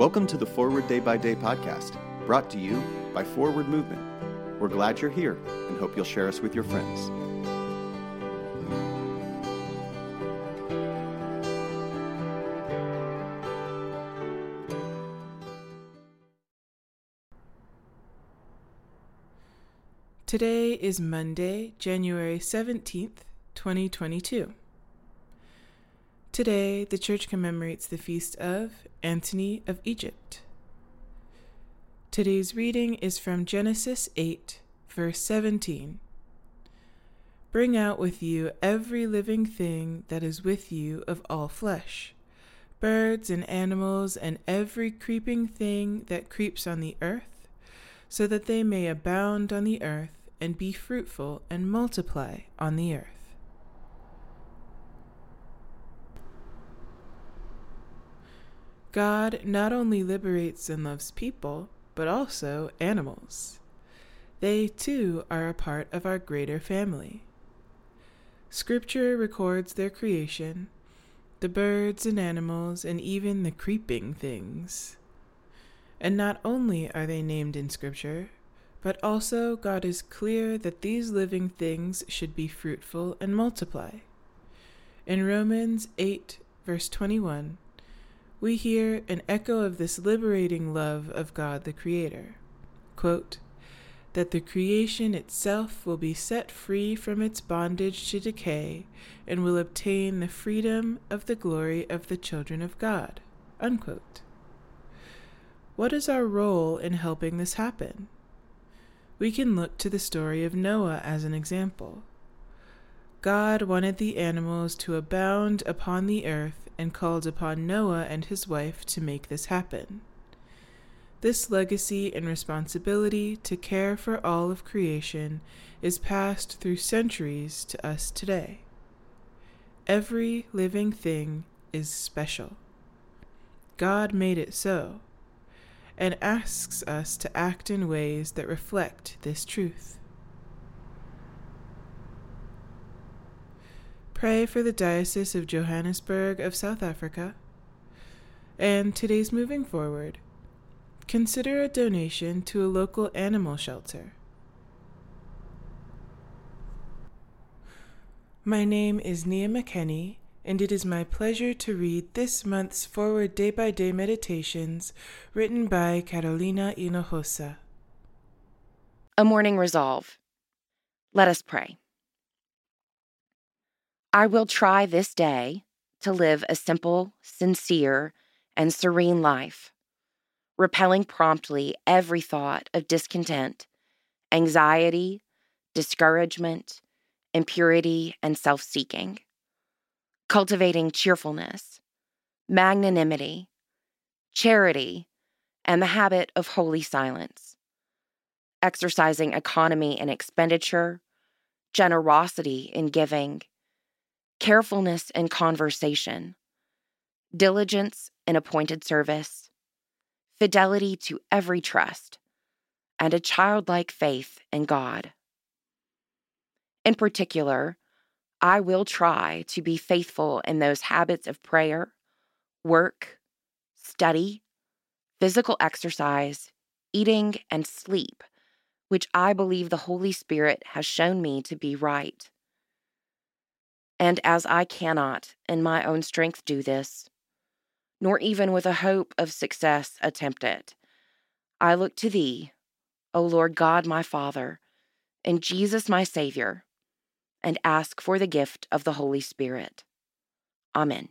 Welcome to the Forward Day by Day podcast, brought to you by Forward Movement. We're glad you're here and hope you'll share us with your friends. Today is Monday, January 17th, 2022. Today, the church commemorates the feast of Antony of Egypt. Today's reading is from Genesis 8, verse 17. Bring out with you every living thing that is with you of all flesh, birds and animals, and every creeping thing that creeps on the earth, so that they may abound on the earth and be fruitful and multiply on the earth. God not only liberates and loves people, but also animals. They too are a part of our greater family. Scripture records their creation, the birds and animals, and even the creeping things. And not only are they named in Scripture, but also God is clear that these living things should be fruitful and multiply. In Romans 8, verse 21, we hear an echo of this liberating love of God the Creator. Quote, that the creation itself will be set free from its bondage to decay and will obtain the freedom of the glory of the children of God. Unquote. What is our role in helping this happen? We can look to the story of Noah as an example. God wanted the animals to abound upon the earth and called upon Noah and his wife to make this happen. This legacy and responsibility to care for all of creation is passed through centuries to us today. Every living thing is special. God made it so, and asks us to act in ways that reflect this truth. Pray for the Diocese of Johannesburg of South Africa. And today's moving forward. Consider a donation to a local animal shelter. My name is Nia McKenney, and it is my pleasure to read this month's Forward Day by Day Meditations written by Carolina Hinojosa. A morning resolve. Let us pray. I will try this day to live a simple, sincere, and serene life, repelling promptly every thought of discontent, anxiety, discouragement, impurity, and self seeking, cultivating cheerfulness, magnanimity, charity, and the habit of holy silence, exercising economy in expenditure, generosity in giving carefulness in conversation, diligence in appointed service, fidelity to every trust, and a childlike faith in God. In particular, I will try to be faithful in those habits of prayer, work, study, physical exercise, eating, and sleep, which I believe the Holy Spirit has shown me to be right. And as I cannot in my own strength do this, nor even with a hope of success attempt it, I look to Thee, O Lord God my Father, and Jesus my Savior, and ask for the gift of the Holy Spirit. Amen.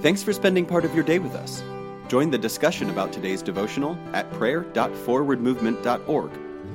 Thanks for spending part of your day with us. Join the discussion about today's devotional at prayer.forwardmovement.org